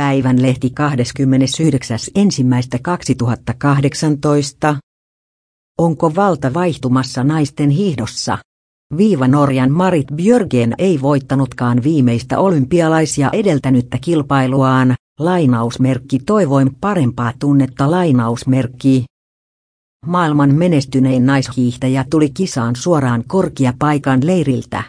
Päivän lehti 29.1.2018. Onko valta vaihtumassa naisten hiihdossa? Viiva Norjan Marit Björgen ei voittanutkaan viimeistä olympialaisia edeltänyttä kilpailuaan, lainausmerkki toivoin parempaa tunnetta lainausmerkki. Maailman menestynein naishiihtäjä tuli kisaan suoraan korkeapaikan leiriltä.